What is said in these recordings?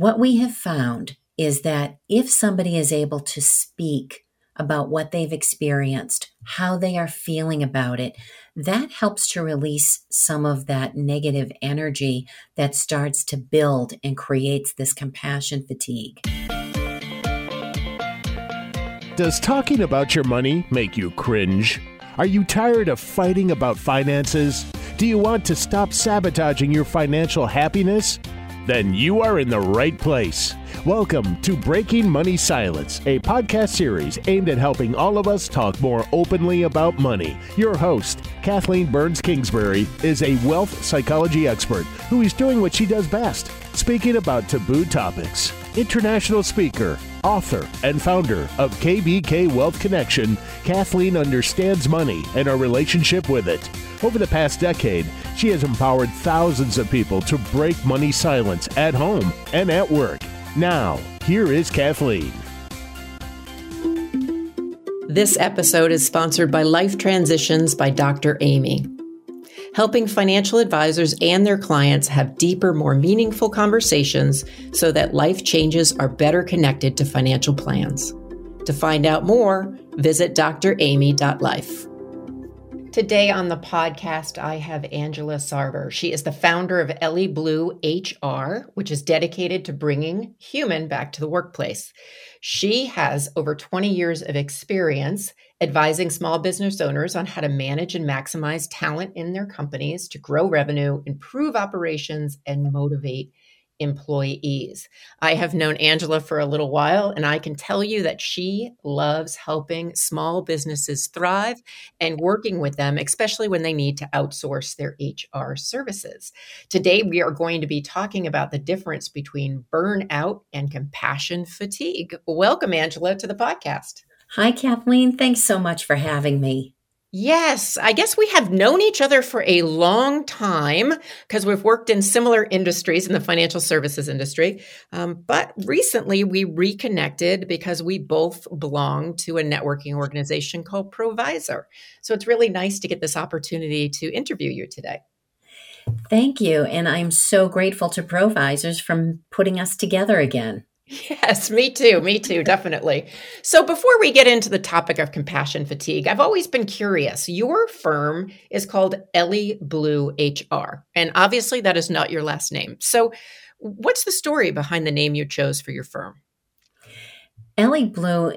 What we have found is that if somebody is able to speak about what they've experienced, how they are feeling about it, that helps to release some of that negative energy that starts to build and creates this compassion fatigue. Does talking about your money make you cringe? Are you tired of fighting about finances? Do you want to stop sabotaging your financial happiness? Then you are in the right place. Welcome to Breaking Money Silence, a podcast series aimed at helping all of us talk more openly about money. Your host, Kathleen Burns Kingsbury, is a wealth psychology expert who is doing what she does best speaking about taboo topics. International speaker, author, and founder of KBK Wealth Connection, Kathleen understands money and our relationship with it. Over the past decade, she has empowered thousands of people to break money silence at home and at work. Now, here is Kathleen. This episode is sponsored by Life Transitions by Dr. Amy, helping financial advisors and their clients have deeper, more meaningful conversations so that life changes are better connected to financial plans. To find out more, visit dramy.life. Today on the podcast, I have Angela Sarver. She is the founder of Ellie Blu HR, which is dedicated to bringing human back to the workplace. She has over 20 years of experience advising small business owners on how to manage and maximize talent in their companies to grow revenue, improve operations, and motivate employees. I have known Angela for a little while, and I can tell you that she loves helping small businesses thrive and working with them, especially when they need to outsource their HR services. Today, we are going to be talking about the difference between burnout and compassion fatigue. Welcome, Angela, to the podcast. Hi, Kathleen. Thanks so much for having me. Yes, I guess we have known each other for a long time because we've worked in similar industries in the financial services industry. Um, but recently we reconnected because we both belong to a networking organization called Provisor. So it's really nice to get this opportunity to interview you today. Thank you. And I'm so grateful to Provisors from putting us together again. Yes, me too. Me too, definitely. So, before we get into the topic of compassion fatigue, I've always been curious. Your firm is called Ellie Blu HR, and obviously that is not your last name. So, what's the story behind the name you chose for your firm? Ellie Blu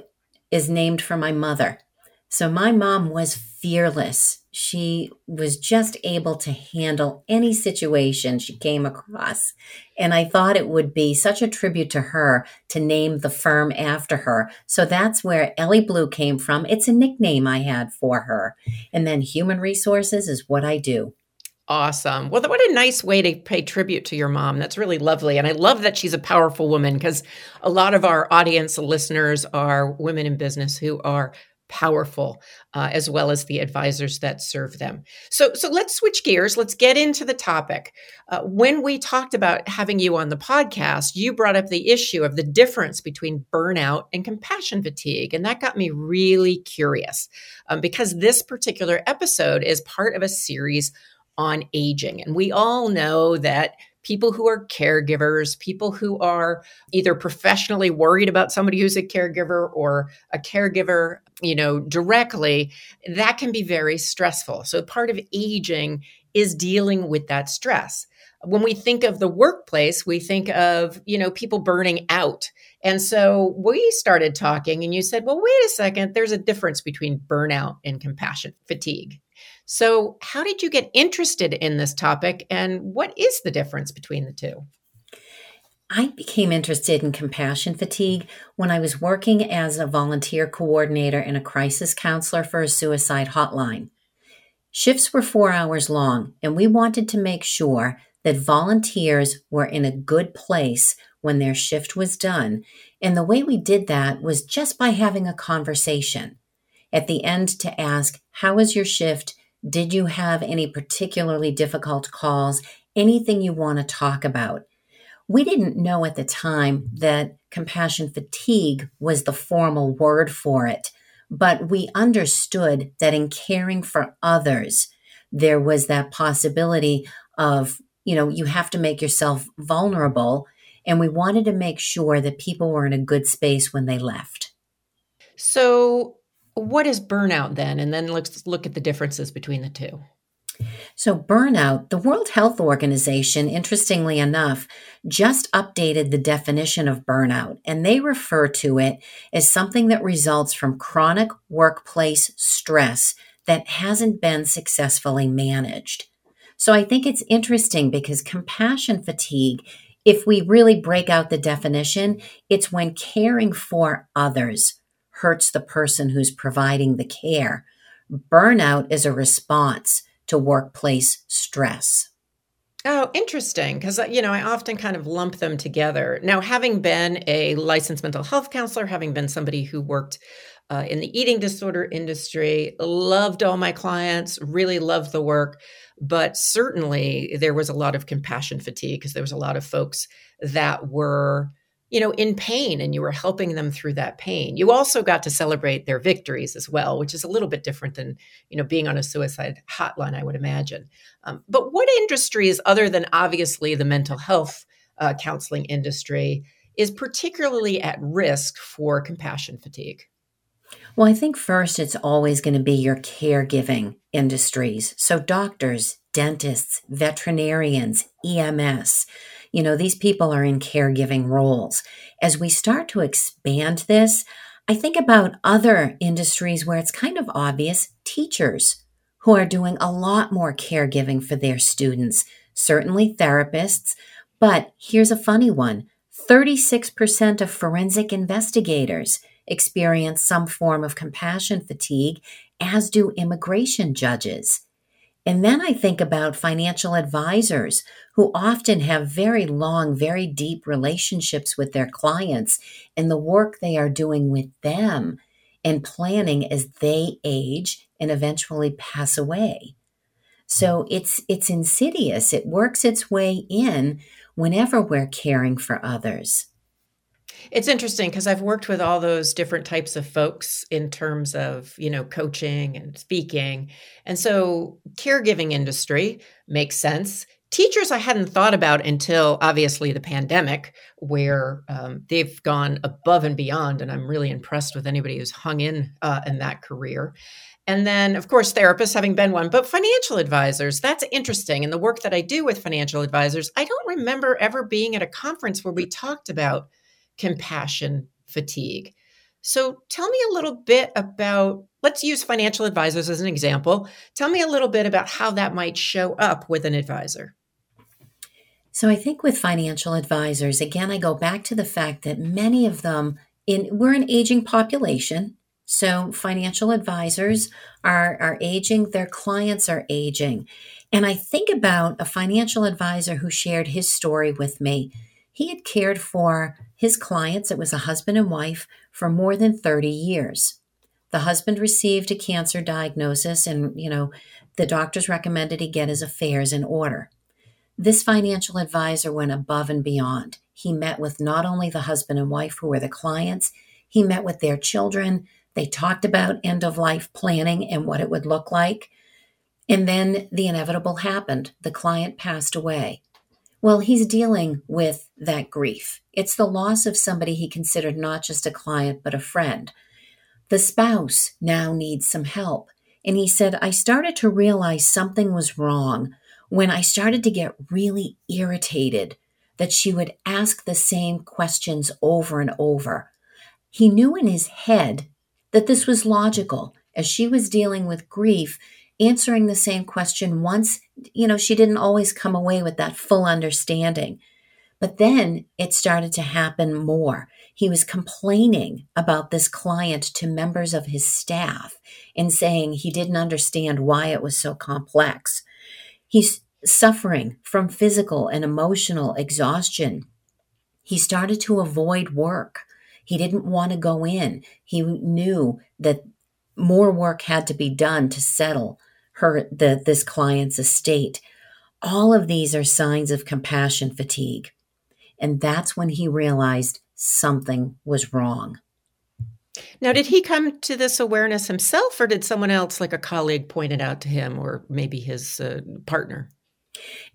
is named for my mother. So, my mom was fearless she was just able to handle any situation she came across. And I thought it would be such a tribute to her to name the firm after her. So that's where Ellie Blu came from. It's a nickname I had for her. And then human resources is what I do. Awesome. Well, what a nice way to pay tribute to your mom. That's really lovely. And I love that she's a powerful woman because a lot of our audience listeners are women in business who are powerful, uh, as well as the advisors that serve them. So, so let's switch gears. Let's get into the topic. Uh, when we talked about having you on the podcast, you brought up the issue of the difference between burnout and compassion fatigue, and that got me really curious um, because this particular episode is part of a series on aging, and we all know that people who are caregivers, people who are either professionally worried about somebody who's a caregiver or a caregiver, you know, directly, that can be very stressful. So part of aging is dealing with that stress. When we think of the workplace, we think of, you know, people burning out. And so we started talking and you said, well, wait a second, there's a difference between burnout and compassion fatigue. So, how did you get interested in this topic and what is the difference between the two? I became interested in compassion fatigue when I was working as a volunteer coordinator and a crisis counselor for a suicide hotline. Shifts were four hours long, and we wanted to make sure that volunteers were in a good place when their shift was done. And the way we did that was just by having a conversation. At the end, to ask, How was your shift? Did you have any particularly difficult calls? Anything you want to talk about? We didn't know at the time that compassion fatigue was the formal word for it, but we understood that in caring for others, there was that possibility of, you know, you have to make yourself vulnerable And we wanted to make sure that people were in a good space when they left. So, what is burnout then? And then let's look at the differences between the two. So, burnout, the World Health Organization, interestingly enough, just updated the definition of burnout, and they refer to it as something that results from chronic workplace stress that hasn't been successfully managed. So, I think it's interesting because compassion fatigue, if we really break out the definition, it's when caring for others hurts the person who's providing the care. Burnout is a response to workplace stress. Oh, interesting. Because, uh, you know, I often kind of lump them together. Now, having been a licensed mental health counselor, having been somebody who worked uh, in the eating disorder industry, loved all my clients, really loved the work. But certainly there was a lot of compassion fatigue because there was a lot of folks that were you know, in pain and you were helping them through that pain. You also got to celebrate their victories as well, which is a little bit different than, you know, being on a suicide hotline, I would imagine. Um, but what industries, other than obviously the mental health uh, counseling industry, is particularly at risk for compassion fatigue? Well, I think first it's always going to be your caregiving industries. So, doctors, dentists, veterinarians, EMS. You know, these people are in caregiving roles. As we start to expand this, I think about other industries where it's kind of obvious teachers who are doing a lot more caregiving for their students, certainly therapists. But here's a funny one 36% of forensic investigators experience some form of compassion fatigue, as do immigration judges. And then I think about financial advisors who often have very long, very deep relationships with their clients and the work they are doing with them and planning as they age and eventually pass away. So it's it's insidious. It works its way in whenever we're caring for others. It's interesting because I've worked with all those different types of folks in terms of, you know, coaching and speaking. And so caregiving industry makes sense. Teachers, I hadn't thought about until obviously the pandemic, where um, they've gone above and beyond. And I'm really impressed with anybody who's hung in uh, in that career. And then, of course, therapists, having been one, but financial advisors, that's interesting. And the work that I do with financial advisors, I don't remember ever being at a conference where we talked about compassion fatigue. So tell me a little bit about, let's use financial advisors as an example. Tell me a little bit about how that might show up with an advisor. So I think with financial advisors, again, I go back to the fact that many of them in we're an aging population. So financial advisors are, are aging, their clients are aging. And I think about a financial advisor who shared his story with me. He had cared for his clients, it was a husband and wife, for more than 30 years. The husband received a cancer diagnosis, and, you know, the doctors recommended he get his affairs in order. This financial advisor went above and beyond. He met with not only the husband and wife who were the clients, he met with their children. They talked about end of life planning and what it would look like. And then the inevitable happened. The client passed away. Well, he's dealing with that grief. It's the loss of somebody he considered not just a client, but a friend. The spouse now needs some help. And he said, I started to realize something was wrong when I started to get really irritated that she would ask the same questions over and over. He knew in his head that this was logical. As she was dealing with grief, answering the same question once, you know, she didn't always come away with that full understanding. But then it started to happen more. He was complaining about this client to members of his staff and saying he didn't understand why it was so complex. He's suffering from physical and emotional exhaustion. He started to avoid work. He didn't want to go in. He knew that more work had to be done to settle her the, this client's estate. All of these are signs of compassion fatigue. And that's when he realized something was wrong. Now, did he come to this awareness himself, or did someone else, like a colleague, point it out to him, or maybe his uh, partner?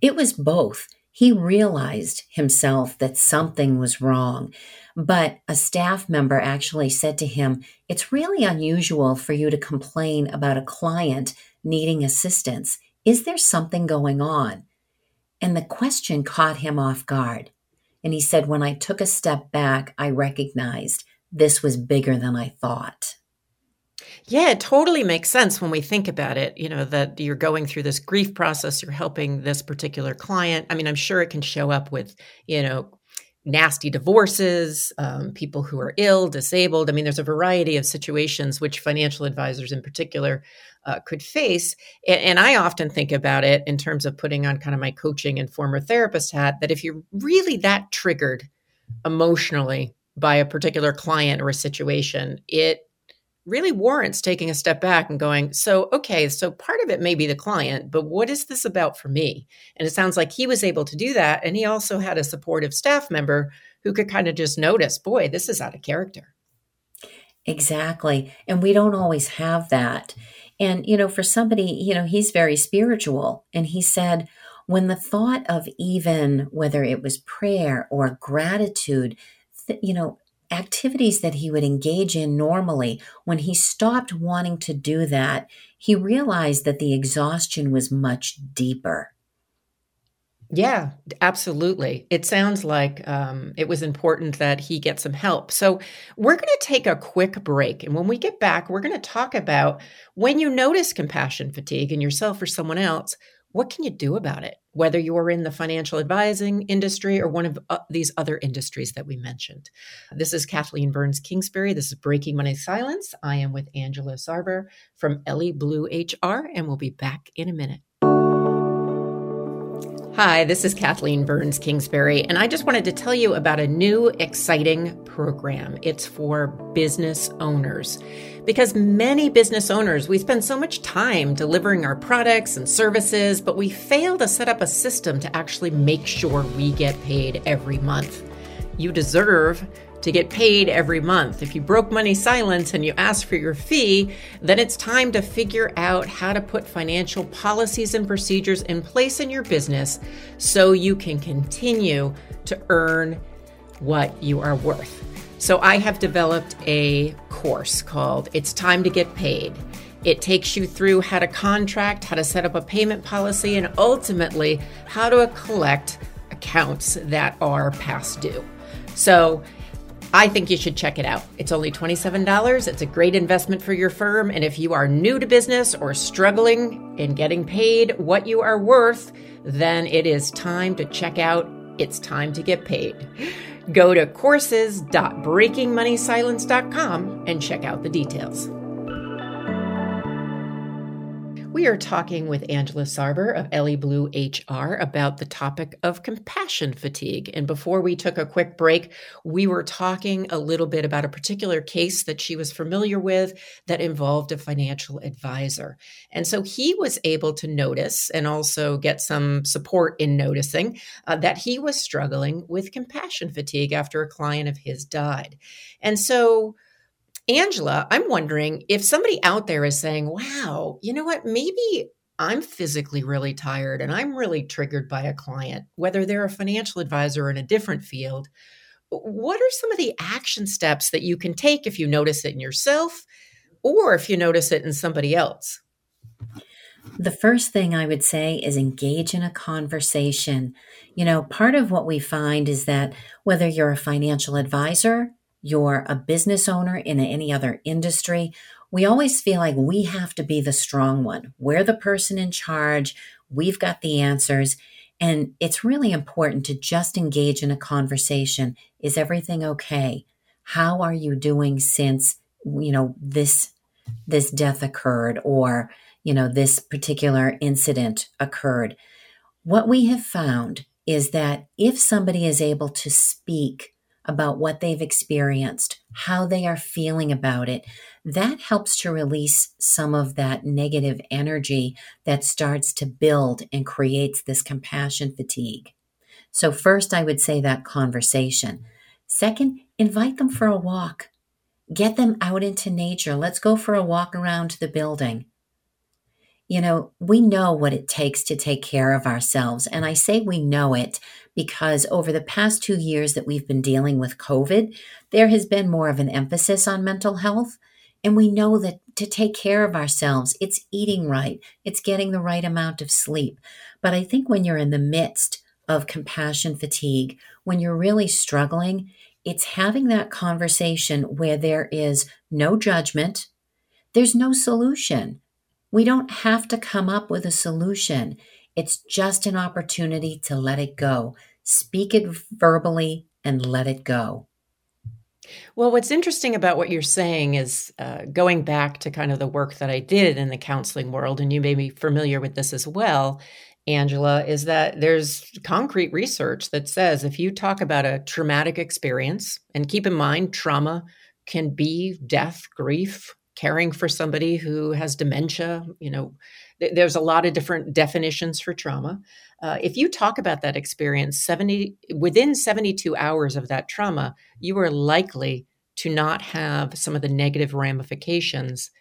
It was both. He realized himself that something was wrong, but a staff member actually said to him, It's really unusual for you to complain about a client needing assistance. Is there something going on? And the question caught him off guard. And he said, When I took a step back, I recognized this was bigger than I thought. Yeah, it totally makes sense when we think about it. You know, that you're going through this grief process, you're helping this particular client. I mean, I'm sure it can show up with, you know, nasty divorces, um, people who are ill, disabled. I mean, there's a variety of situations which financial advisors in particular uh, could face. And, and, I often think about it in terms of putting on kind of my coaching and former therapist hat that if you're really that triggered emotionally by a particular client or a situation, it really warrants taking a step back and going, so, okay, so part of it may be the client, but what is this about for me? And it sounds like he was able to do that. And he also had a supportive staff member who could kind of just notice, boy, this is out of character. Exactly. And we don't always have that. And, you know, for somebody, you know, he's very spiritual. And he said, when the thought of even whether it was prayer or gratitude, you know, activities that he would engage in normally, when he stopped wanting to do that, he realized that the exhaustion was much deeper. Yeah, absolutely. It sounds like um, it was important that he get some help. So, we're going to take a quick break. And when we get back, we're going to talk about when you notice compassion fatigue in yourself or someone else, what can you do about it? Whether you're in the financial advising industry or one of uh, these other industries that we mentioned. This is Kathleen Burns Kingsbury. This is Breaking Money Silence. I am with Angela Sarber from Ellie Blu HR, and we'll be back in a minute. Hi, this is Kathleen Burns Kingsbury, and I just wanted to tell you about a new exciting program. It's for business owners. Because many business owners, we spend so much time delivering our products and services, but we fail to set up a system to actually make sure we get paid every month. You deserve to get paid every month. If you broke money silence and you ask for your fee, then it's time to figure out how to put financial policies and procedures in place in your business so you can continue to earn what you are worth. So I have developed a course called It's Time to Get Paid. It takes you through how to contract, how to set up a payment policy, and ultimately how to collect accounts that are past due. So I think you should check it out. It's only $27. It's a great investment for your firm. And if you are new to business or struggling in getting paid what you are worth, then it is time to check out It's Time to Get Paid. Go to courses.breakingmoneysilence.com and check out the details. We are talking with Angela Sarber of Ellie Blu HR about the topic of compassion fatigue. And before we took a quick break, we were talking a little bit about a particular case that she was familiar with that involved a financial advisor. And so he was able to notice and also get some support in noticing uh, that he was struggling with compassion fatigue after a client of his died. And so Angela, I'm wondering if somebody out there is saying, wow, you know what? Maybe I'm physically really tired and I'm really triggered by a client, whether they're a financial advisor or in a different field. What are some of the action steps that you can take if you notice it in yourself or if you notice it in somebody else? The first thing I would say is engage in a conversation. You know, part of what we find is that whether you're a financial advisor, you're a business owner in any other industry, we always feel like we have to be the strong one. We're the person in charge. We've got the answers. And it's really important to just engage in a conversation. Is everything okay? How are you doing since, you know, this, this death occurred or, you know, this particular incident occurred? What we have found is that if somebody is able to speak about what they've experienced, how they are feeling about it, that helps to release some of that negative energy that starts to build and creates this compassion fatigue. So, first, I would say that conversation. Second, invite them for a walk. Get them out into nature. Let's go for a walk around the building. You know, we know what it takes to take care of ourselves. And I say we know it because over the past two years that we've been dealing with COVID, there has been more of an emphasis on mental health. And we know that to take care of ourselves, it's eating right, it's getting the right amount of sleep. But I think when you're in the midst of compassion fatigue, when you're really struggling, it's having that conversation where there is no judgment, there's no solution. We don't have to come up with a solution. It's just an opportunity to let it go. Speak it verbally and let it go. Well, what's interesting about what you're saying is uh, going back to kind of the work that I did in the counseling world, and you may be familiar with this as well, Angela, is that there's concrete research that says if you talk about a traumatic experience, and keep in mind, trauma can be death, grief, caring for somebody who has dementia, you know, th- there's a lot of different definitions for trauma. Uh, if you talk about that experience 70 within 72 hours of that trauma, you are likely to not have some of the negative ramifications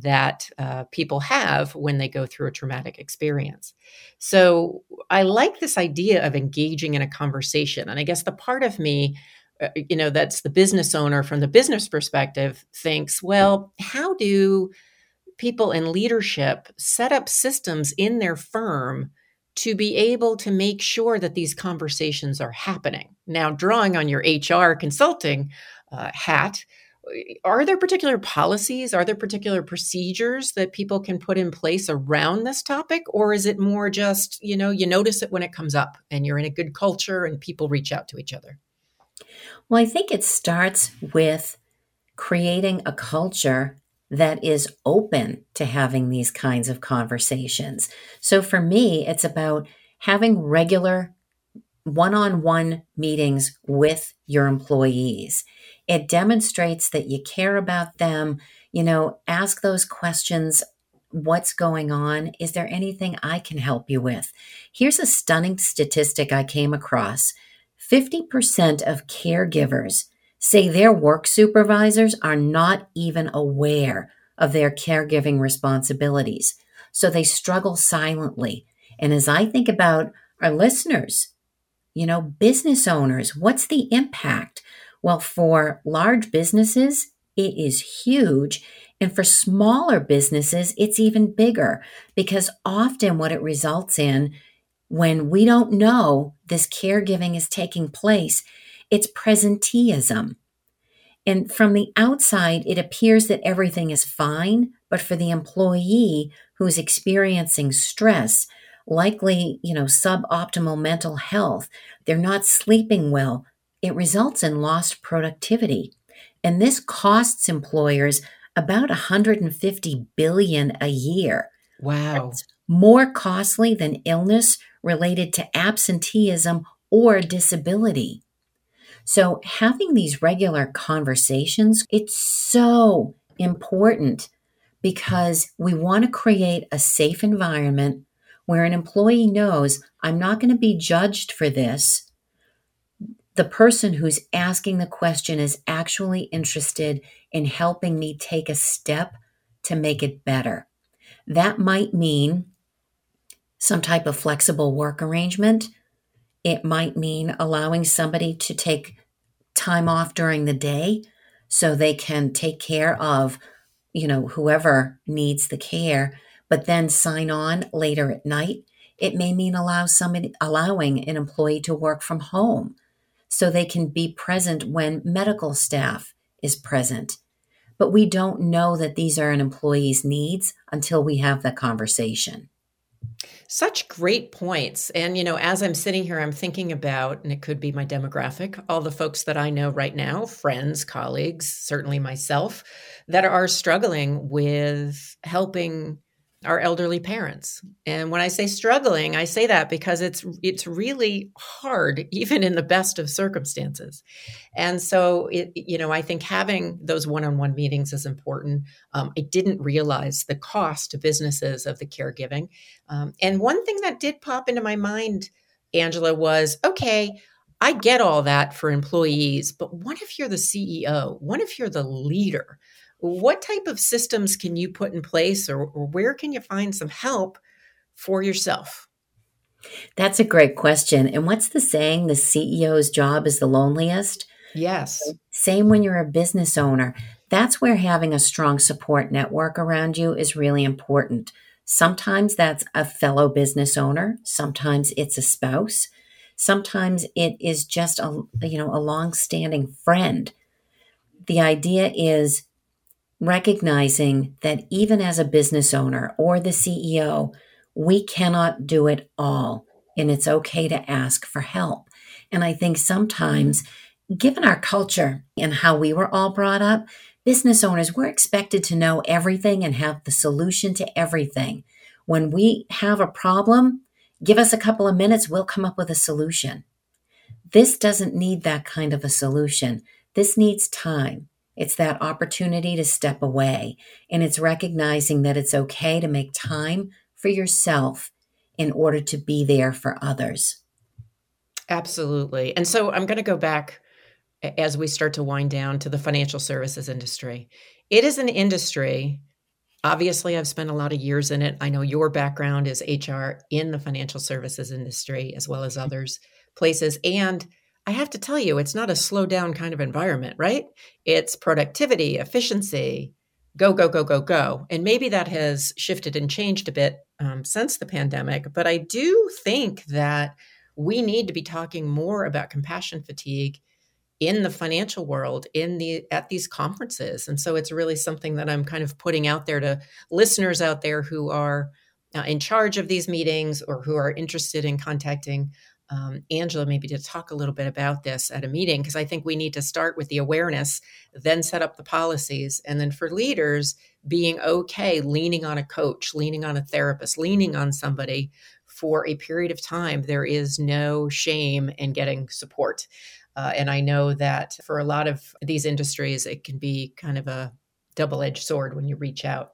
that uh, people have when they go through a traumatic experience. So I like this idea of engaging in a conversation. And I guess the part of me, you know, that's the business owner from the business perspective thinks, well, how do people in leadership set up systems in their firm to be able to make sure that these conversations are happening? Now, drawing on your HR consulting uh, hat, are there particular policies are there particular procedures that people can put in place around this topic or is it more just you know you notice it when it comes up and you're in a good culture and people reach out to each other well i think it starts with creating a culture that is open to having these kinds of conversations so for me it's about having regular one-on-one meetings with your employees it demonstrates that you care about them. You know, ask those questions what's going on? Is there anything I can help you with? Here's a stunning statistic I came across 50% of caregivers say their work supervisors are not even aware of their caregiving responsibilities. So they struggle silently. And as I think about our listeners, you know, business owners, what's the impact? Well, for large businesses, it is huge. And for smaller businesses, it's even bigger because often what it results in when we don't know this caregiving is taking place, it's presenteeism. And from the outside, it appears that everything is fine, but for the employee who's experiencing stress, likely, you know, suboptimal mental health, they're not sleeping well, it results in lost productivity. And this costs employers about 150 billion a year. Wow. That's more costly than illness related to absenteeism or disability. So having these regular conversations, it's so important because we want to create a safe environment where an employee knows I'm not going to be judged for this the person who's asking the question is actually interested in helping me take a step to make it better. That might mean some type of flexible work arrangement. It might mean allowing somebody to take time off during the day so they can take care of, you know, whoever needs the care, but then sign on later at night. It may mean allow somebody allowing an employee to work from home so they can be present when medical staff is present. But we don't know that these are an employee's needs until we have the conversation. Such great points. And, you know, as I'm sitting here, I'm thinking about, and it could be my demographic, all the folks that I know right now, friends, colleagues, certainly myself, that are struggling with helping our elderly parents. And when I say struggling, I say that because it's it's really hard even in the best of circumstances. And so it, you know, I think having those one-on-one meetings is important. Um, I didn't realize the cost to businesses of the caregiving. Um, and one thing that did pop into my mind, Angela, was okay, I get all that for employees, but what if you're the CEO? What if you're the leader? What type of systems can you put in place or, or where can you find some help for yourself? That's a great question. And what's the saying? The CEO's job is the loneliest. Yes. Same when you're a business owner. That's where having a strong support network around you is really important. Sometimes that's a fellow business owner, sometimes it's a spouse, sometimes it is just a you know a long-standing friend. The idea is recognizing that even as a business owner or the CEO, we cannot do it all and it's okay to ask for help. And I think sometimes given our culture and how we were all brought up, business owners, we're expected to know everything and have the solution to everything. When we have a problem, give us a couple of minutes, we'll come up with a solution. This doesn't need that kind of a solution. This needs time. It's that opportunity to step away, and it's recognizing that it's okay to make time for yourself in order to be there for others. Absolutely. And so I'm going to go back as we start to wind down to the financial services industry. It is an industry, obviously, I've spent a lot of years in it. I know your background is HR in the financial services industry, as well as others places. And I have to tell you, it's not a slow down kind of environment, right? It's productivity, efficiency, go, go, go, go, go. And maybe that has shifted and changed a bit um, since the pandemic. But I do think that we need to be talking more about compassion fatigue in the financial world in the at these conferences and so it's really something that i'm kind of putting out there to listeners out there who are uh, in charge of these meetings or who are interested in contacting um, angela maybe to talk a little bit about this at a meeting because i think we need to start with the awareness then set up the policies and then for leaders being okay leaning on a coach leaning on a therapist leaning on somebody for a period of time there is no shame in getting support uh, and I know that for a lot of these industries, it can be kind of a double edged sword when you reach out.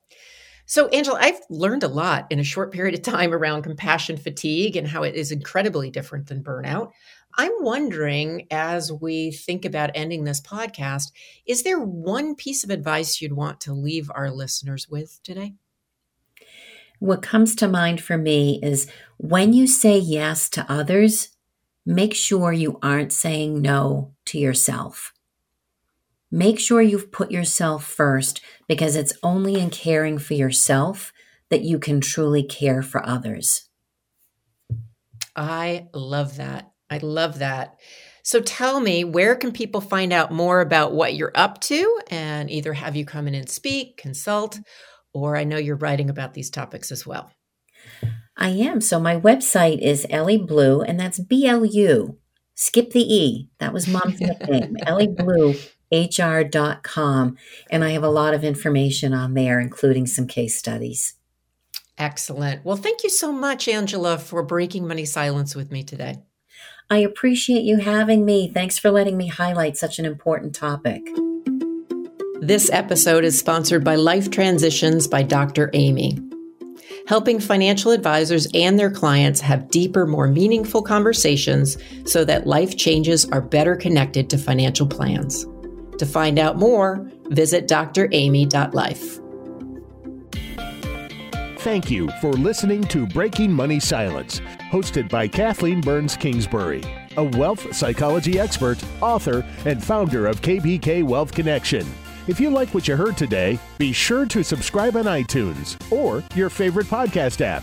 So, Angela, I've learned a lot in a short period of time around compassion fatigue and how it is incredibly different than burnout. I'm wondering, as we think about ending this podcast, is there one piece of advice you'd want to leave our listeners with today? What comes to mind for me is when you say yes to others, make sure you aren't saying no to yourself. Make sure you've put yourself first because it's only in caring for yourself that you can truly care for others. I love that. I love that. So tell me, where can people find out more about what you're up to and either have you come in and speak, consult, or I know you're writing about these topics as well? I am. So my website is Ellie Blue, and that's B L U. Skip the E. That was mom's nickname. Ellie Blu. HR.com. And I have a lot of information on there, including some case studies. Excellent. Well, thank you so much, Angela, for breaking money silence with me today. I appreciate you having me. Thanks for letting me highlight such an important topic. This episode is sponsored by Life Transitions by Dr. Amy helping financial advisors and their clients have deeper, more meaningful conversations so that life changes are better connected to financial plans. To find out more, visit dramy.life. Thank you for listening to Breaking Money Silence, hosted by Kathleen Burns Kingsbury, a wealth psychology expert, author, and founder of KBK Wealth Connection. If you like what you heard today, be sure to subscribe on iTunes or your favorite podcast app